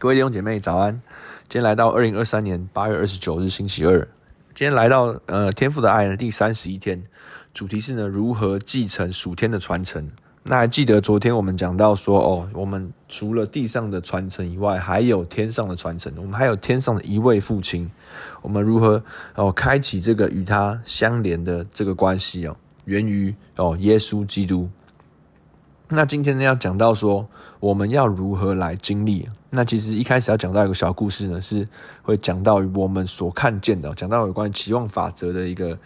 各位弟兄姐妹早安！今天来到二零二三年八月二十九日星期二，今天来到呃天父的爱的第三十一天，主题是呢如何继承属天的传承。那还记得昨天我们讲到说哦，我们除了地上的传承以外，还有天上的传承，我们还有天上的一位父亲，我们如何哦开启这个与他相连的这个关系哦，源于哦耶稣基督。那今天呢要讲到说，我们要如何来经历？那其实一开始要讲到一个小故事呢，是会讲到我们所看见的，讲到有关期望法则的一个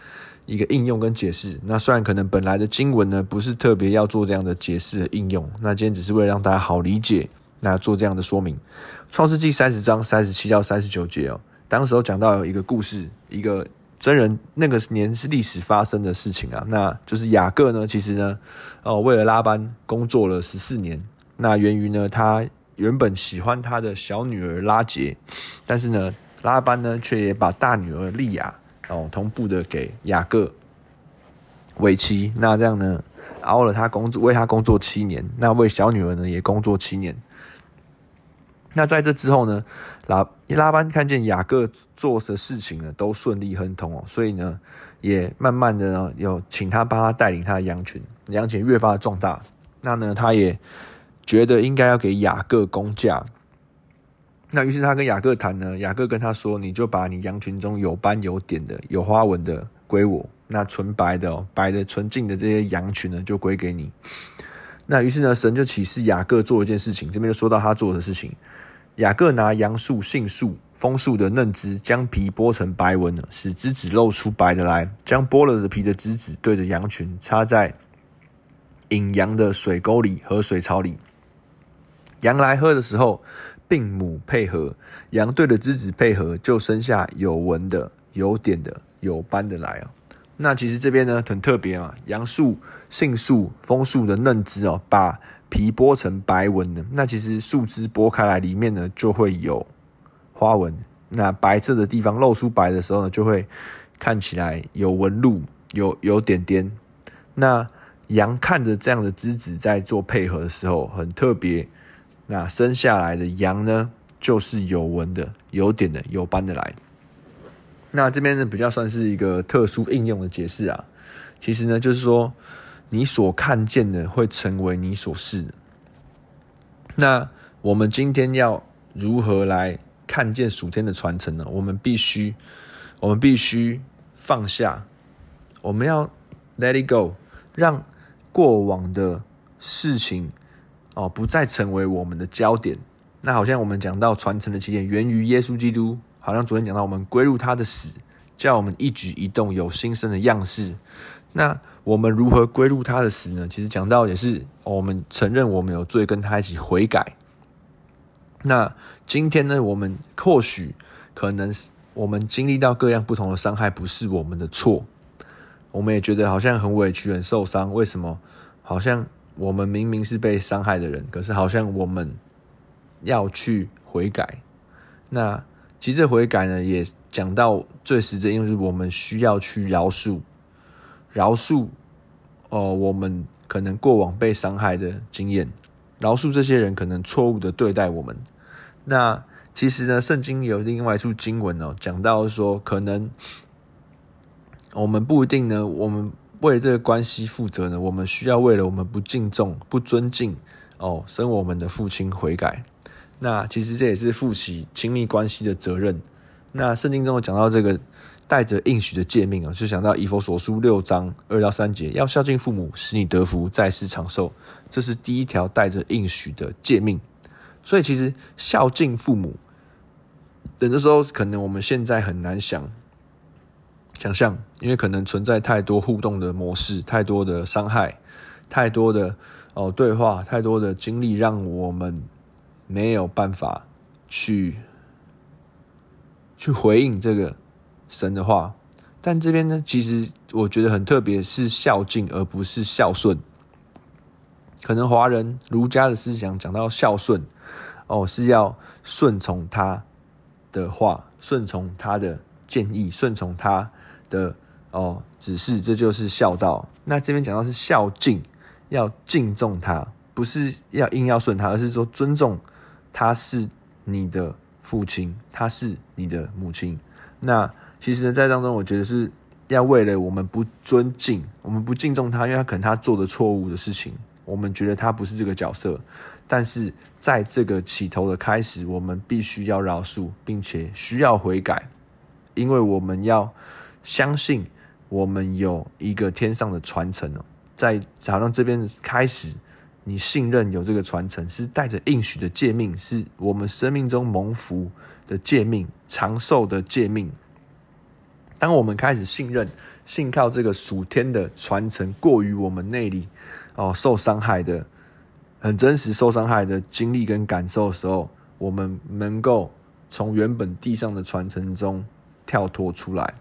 一个应用跟解释。那虽然可能本来的经文呢不是特别要做这样的解释的应用，那今天只是为了让大家好理解，那做这样的说明。创世纪三十章三十七到三十九节哦，当时候讲到有一个故事，一个真人那个年是历史发生的事情啊，那就是雅各呢，其实呢，哦为了拉班工作了十四年。那源于呢，他原本喜欢他的小女儿拉杰，但是呢，拉班呢却也把大女儿利亚哦同步的给雅各为妻。那这样呢，熬了他工作，为他工作七年，那为小女儿呢也工作七年。那在这之后呢，拉拉班看见雅各做的事情呢都顺利亨通哦，所以呢也慢慢的呢有请他帮他带领他的羊群，羊群越发的壮大。那呢，他也。觉得应该要给雅各工价，那于是他跟雅各谈呢，雅各跟他说：“你就把你羊群中有斑有点的、有花纹的归我，那纯白的、哦、白的纯净的这些羊群呢，就归给你。”那于是呢，神就启示雅各做一件事情，这边就说到他做的事情：雅各拿杨树、杏树、枫树的嫩枝，将皮剥成白纹了，使枝子露出白的来，将剥了的皮的枝子对着羊群插在引羊的水沟里和水槽里。羊来喝的时候，并母配合，羊对的枝子配合，就生下有纹的、有点的、有斑的来哦。那其实这边呢很特别嘛，杨树、杏树、枫树的嫩枝哦，把皮剥成白纹的。那其实树枝剥开来，里面呢就会有花纹。那白色的地方露出白的时候呢，就会看起来有纹路、有有点点。那羊看着这样的枝子在做配合的时候，很特别。那生下来的羊呢，就是有纹的、有点的、有斑的来。那这边呢，比较算是一个特殊应用的解释啊。其实呢，就是说你所看见的会成为你所是的。那我们今天要如何来看见属天的传承呢？我们必须，我们必须放下，我们要 let it go，让过往的事情。哦，不再成为我们的焦点。那好像我们讲到传承的起点源于耶稣基督，好像昨天讲到我们归入他的死，叫我们一举一动有新生的样式。那我们如何归入他的死呢？其实讲到也是，我们承认我们有罪，跟他一起悔改。那今天呢，我们或许可能我们经历到各样不同的伤害，不是我们的错，我们也觉得好像很委屈、很受伤。为什么？好像。我们明明是被伤害的人，可是好像我们要去悔改。那其实悔改呢，也讲到最实际，因为是我们需要去饶恕，饶恕哦，我们可能过往被伤害的经验，饶恕这些人可能错误的对待我们。那其实呢，圣经有另外一处经文哦，讲到说，可能我们不一定呢，我们。为了这个关系负责呢，我们需要为了我们不敬重、不尊敬哦，生我们的父亲悔改。那其实这也是负起亲密关系的责任。那圣经中讲到这个带着应许的诫命啊，就想到以弗所书六章二到三节，要孝敬父母，使你得福，在世长寿。这是第一条带着应许的诫命。所以其实孝敬父母，等的时候可能我们现在很难想。想象，因为可能存在太多互动的模式，太多的伤害，太多的哦对话，太多的经历，让我们没有办法去去回应这个神的话。但这边呢，其实我觉得很特别，是孝敬而不是孝顺。可能华人儒家的思想讲到孝顺，哦是要顺从他的话，顺从他的建议，顺从他。的哦，只是这就是孝道。那这边讲到是孝敬，要敬重他，不是要硬要顺他，而是说尊重他是你的父亲，他是你的母亲。那其实呢，在当中，我觉得是要为了我们不尊敬、我们不敬重他，因为他可能他做的错误的事情，我们觉得他不是这个角色。但是在这个起头的开始，我们必须要饶恕，并且需要悔改，因为我们要相信，我们有一个天上的传承哦，在好像这边开始，你信任有这个传承，是带着应许的诫命，是我们生命中蒙福的诫命，长寿的诫命。当我们开始信任、信靠这个属天的传承，过于我们内里哦受伤害的。很真实受伤害的经历跟感受的时候，我们能够从原本地上的传承中跳脱出来。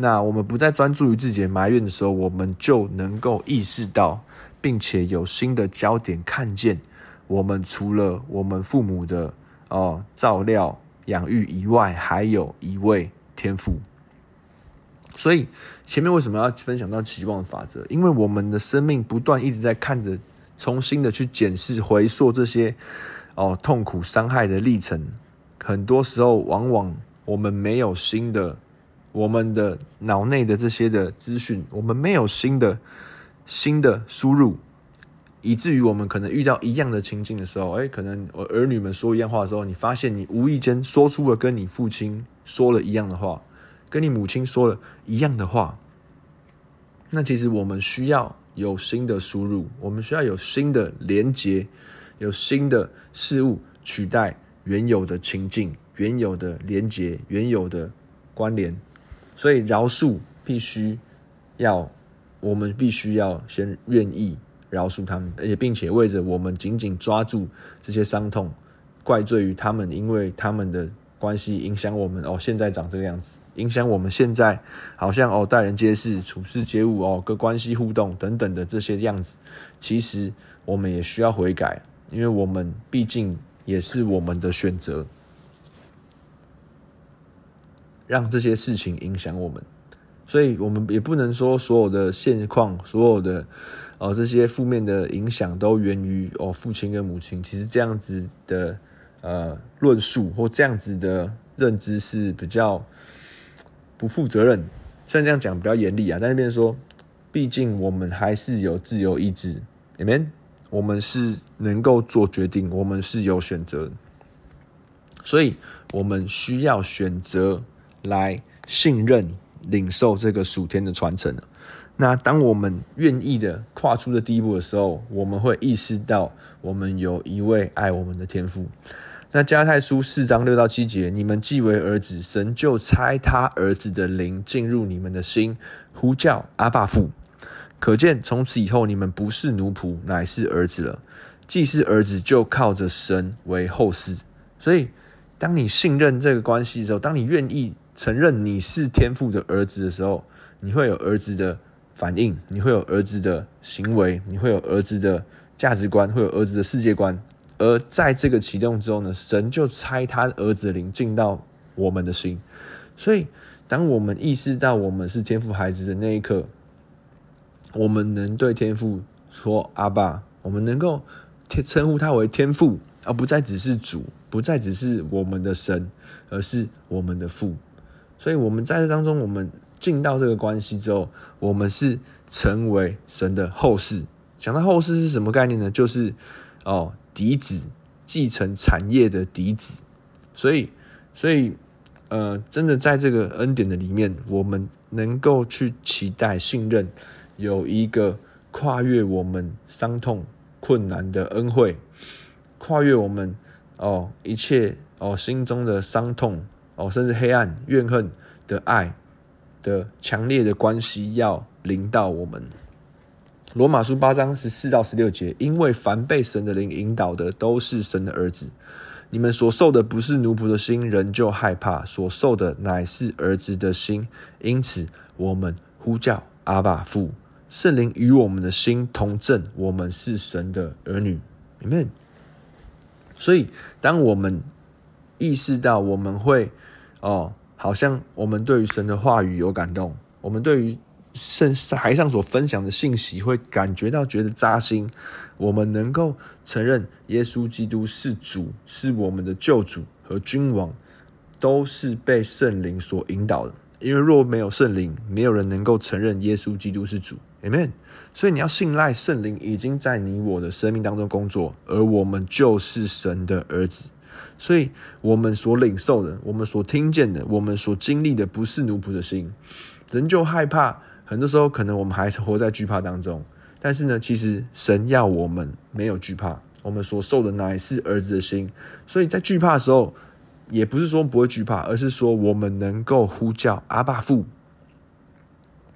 那我们不再专注于自己的埋怨的时候，我们就能够意识到，并且有新的焦点看见，我们除了我们父母的哦照料养育以外，还有一位天父。所以前面为什么要分享到期望法则？因为我们的生命不断一直在看着。重新的去检视、回溯这些哦痛苦、伤害的历程，很多时候往往我们没有新的，我们的脑内的这些的资讯，我们没有新的新的输入，以至于我们可能遇到一样的情境的时候，哎，可能我儿女们说一样话的时候，你发现你无意间说出了跟你父亲说了一样的话，跟你母亲说了一样的话，那其实我们需要。有新的输入，我们需要有新的连接，有新的事物取代原有的情境、原有的连接、原有的关联。所以饶恕必须要，我们必须要先愿意饶恕他们，而且并且为着我们紧紧抓住这些伤痛，怪罪于他们，因为他们的关系影响我们哦，现在长这个样子。影响我们现在好像哦，待人接事、处事接物哦，各关系互动等等的这些样子，其实我们也需要悔改，因为我们毕竟也是我们的选择，让这些事情影响我们，所以我们也不能说所有的现况、所有的哦这些负面的影响都源于哦父亲跟母亲。其实这样子的呃论述或这样子的认知是比较。不负责任，虽然这样讲比较严厉啊，但是变说，毕竟我们还是有自由意志，Amen，我们是能够做决定，我们是有选择，所以我们需要选择来信任、领受这个属天的传承。那当我们愿意的跨出的第一步的时候，我们会意识到，我们有一位爱我们的天父。那加太书四章六到七节，你们既为儿子，神就差他儿子的灵进入你们的心，呼叫阿爸父。可见从此以后，你们不是奴仆，乃是儿子了。既是儿子，就靠着神为后嗣。所以，当你信任这个关系的时候，当你愿意承认你是天父的儿子的时候，你会有儿子的反应，你会有儿子的行为，你会有儿子的价值观，会有儿子的世界观。而在这个启动之后呢，神就差他儿子的灵进到我们的心，所以当我们意识到我们是天父孩子的那一刻，我们能对天父说阿爸，我们能够称呼他为天父，而不再只是主，不再只是我们的神，而是我们的父。所以我们在这当中，我们进到这个关系之后，我们是成为神的后嗣。讲到后嗣是什么概念呢？就是哦。嫡子继承产业的嫡子，所以，所以，呃，真的在这个恩典的里面，我们能够去期待、信任，有一个跨越我们伤痛、困难的恩惠，跨越我们哦一切哦心中的伤痛哦，甚至黑暗、怨恨的爱的强烈的关系，要临到我们。罗马书八章十四到十六节，因为凡被神的灵引导的，都是神的儿子。你们所受的不是奴仆的心，仍旧害怕；所受的乃是儿子的心。因此，我们呼叫阿爸父。圣灵与我们的心同证，我们是神的儿女。Amen。所以，当我们意识到我们会哦，好像我们对于神的话语有感动，我们对于圣台上所分享的信息，会感觉到觉得扎心。我们能够承认耶稣基督是主，是我们的救主和君王，都是被圣灵所引导的。因为若没有圣灵，没有人能够承认耶稣基督是主。Amen。所以你要信赖圣灵已经在你我的生命当中工作，而我们就是神的儿子。所以我们所领受的，我们所听见的，我们所经历的，不是奴仆的心，人就害怕。很多时候，可能我们还活在惧怕当中。但是呢，其实神要我们没有惧怕，我们所受的乃是儿子的心。所以在惧怕的时候，也不是说不会惧怕，而是说我们能够呼叫阿爸父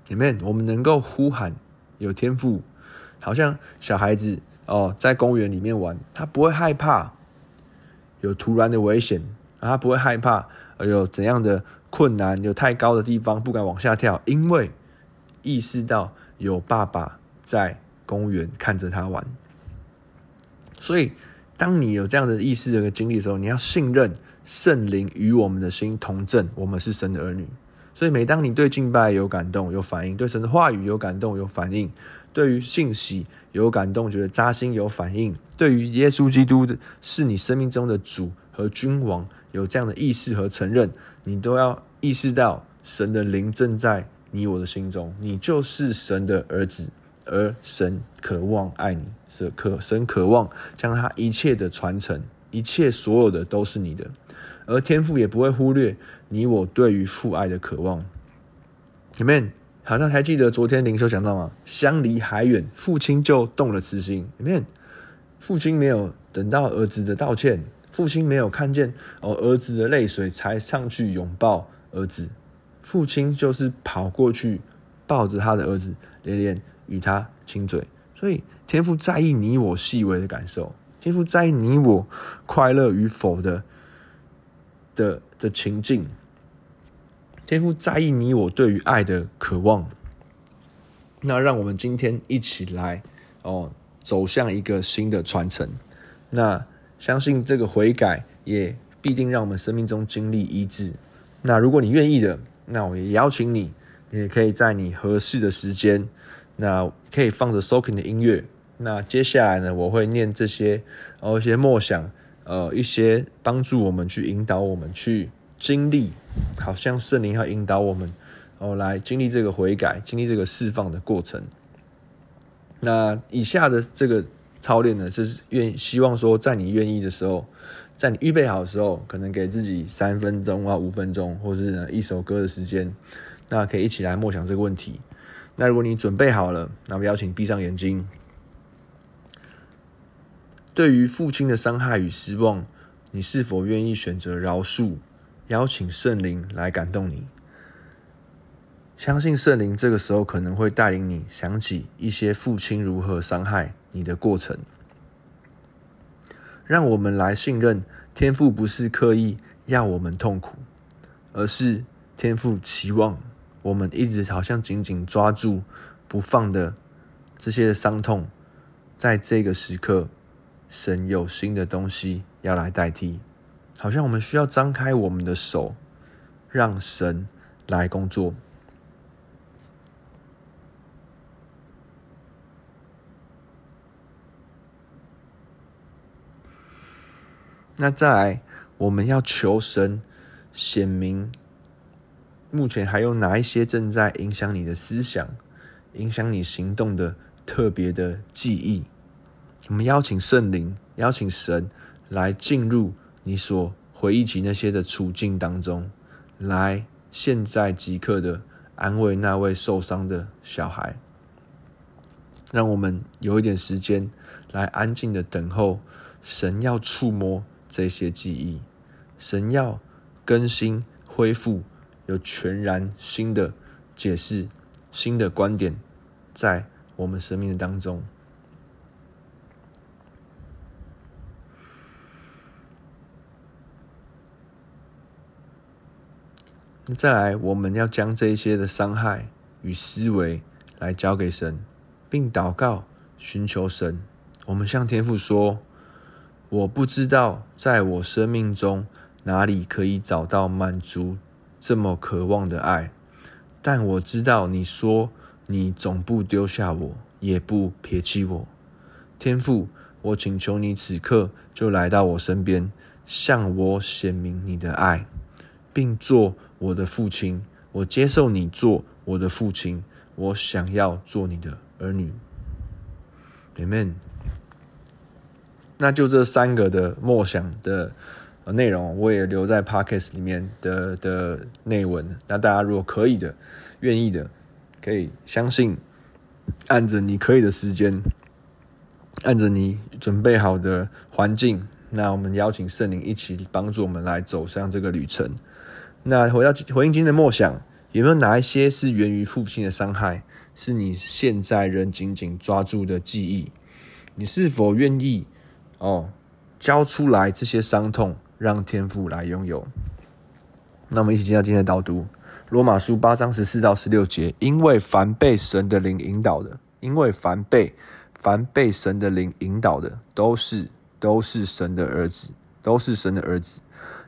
里面。我们能够呼喊有天父，好像小孩子哦，在公园里面玩，他不会害怕有突然的危险，他不会害怕有怎样的困难，有太高的地方不敢往下跳，因为。意识到有爸爸在公园看着他玩，所以当你有这样的意识、这个经历的时候，你要信任圣灵与我们的心同证，我们是神的儿女。所以每当你对敬拜有感动、有反应，对神的话语有感动、有反应，对于信息有感动、觉得扎心有反应，对于耶稣基督的是你生命中的主和君王有这样的意识和承认，你都要意识到神的灵正在。你我的心中，你就是神的儿子，而神渴望爱你，是渴神渴望将他一切的传承，一切所有的都是你的，而天父也不会忽略你我对于父爱的渴望。Amen。好像还记得昨天灵修讲到吗？相离还远，父亲就动了慈心。里面。父亲没有等到儿子的道歉，父亲没有看见哦儿子的泪水才上去拥抱儿子。父亲就是跑过去抱着他的儿子，连连与他亲嘴。所以天父在意你我细微的感受，天父在意你我快乐与否的的的情境，天父在意你我对于爱的渴望。那让我们今天一起来哦，走向一个新的传承。那相信这个悔改也必定让我们生命中经历医治。那如果你愿意的。那我也邀请你，你也可以在你合适的时间，那可以放着 soaking 的音乐。那接下来呢，我会念这些，哦，一些默想，呃，一些帮助我们去引导我们去经历，好像圣灵要引导我们，哦，来经历这个悔改，经历这个释放的过程。那以下的这个操练呢，就是愿希望说，在你愿意的时候。在你预备好的时候，可能给自己三分钟啊、五分钟，或是呢一首歌的时间，那可以一起来默想这个问题。那如果你准备好了，那么邀请闭上眼睛。对于父亲的伤害与失望，你是否愿意选择饶恕？邀请圣灵来感动你。相信圣灵这个时候可能会带领你想起一些父亲如何伤害你的过程。让我们来信任天父，不是刻意要我们痛苦，而是天父期望我们一直好像紧紧抓住不放的这些伤痛，在这个时刻，神有新的东西要来代替，好像我们需要张开我们的手，让神来工作。那再来，我们要求神显明，目前还有哪一些正在影响你的思想、影响你行动的特别的记忆？我们邀请圣灵，邀请神来进入你所回忆起那些的处境当中，来现在即刻的安慰那位受伤的小孩。让我们有一点时间来安静的等候神要触摸。这些记忆，神要更新、恢复，有全然新的解释、新的观点，在我们生命的当中。再来，我们要将这些的伤害与思维来交给神，并祷告、寻求神。我们向天父说。我不知道在我生命中哪里可以找到满足这么渴望的爱，但我知道你说你总不丢下我，也不撇弃我。天父，我请求你此刻就来到我身边，向我显明你的爱，并做我的父亲。我接受你做我的父亲，我想要做你的儿女。Amen。那就这三个的默想的内容，我也留在 Podcast 里面的的内文。那大家如果可以的、愿意的，可以相信，按着你可以的时间，按着你准备好的环境，那我们邀请圣灵一起帮助我们来走上这个旅程。那回到回应今天的默想，有没有哪一些是源于父亲的伤害，是你现在仍紧紧抓住的记忆？你是否愿意哦交出来这些伤痛，让天父来拥有？那我们一起进到今天的导读。罗马书八章十四到十六节，因为凡被神的灵引导的，因为凡被凡被神的灵引导的，都是都是神的儿子，都是神的儿子。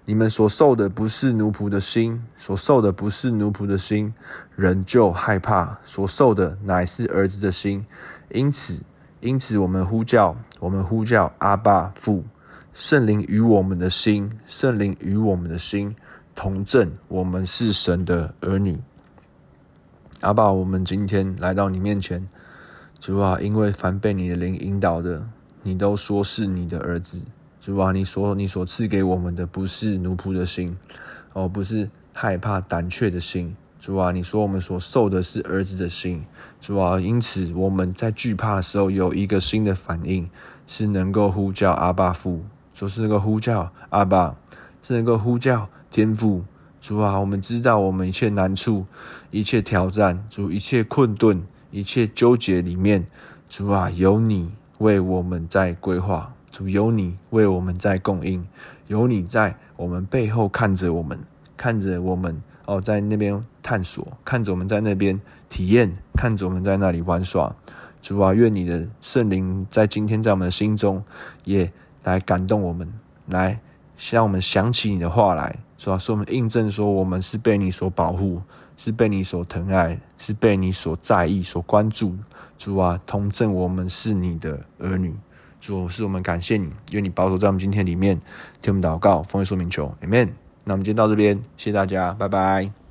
你们所受的不是奴仆的心，所受的不是奴仆的心，人就害怕；所受的乃是儿子的心。因此，因此我们呼叫，我们呼叫阿爸父，圣灵与我们的心，圣灵与我们的心。同证，我们是神的儿女。阿爸，我们今天来到你面前，主啊，因为凡被你的灵引导的，你都说是你的儿子。主啊，你所你所赐给我们的不是奴仆的心，哦，不是害怕胆怯的心。主啊，你说我们所受的是儿子的心。主啊，因此我们在惧怕的时候有一个新的反应，是能够呼叫阿爸父，就是那个呼叫阿爸，是能够呼叫。天父，主啊，我们知道我们一切难处、一切挑战、主一切困顿、一切纠结里面，主啊，有你为我们在规划，主有你为我们在供应，有你在我们背后看着我们，看着我们哦，在那边探索，看着我们在那边体验，看着我们在那里玩耍。主啊，愿你的圣灵在今天在我们的心中也来感动我们，来让我们想起你的话来。主啊，是我们印证说，我们是被你所保护，是被你所疼爱，是被你所在意、所关注。主啊，同证我们是你的儿女。主，是我们感谢你，愿你保守在我们今天里面，听我们祷告，奉为说明求，Amen。那我们今天到这边，谢谢大家，拜拜。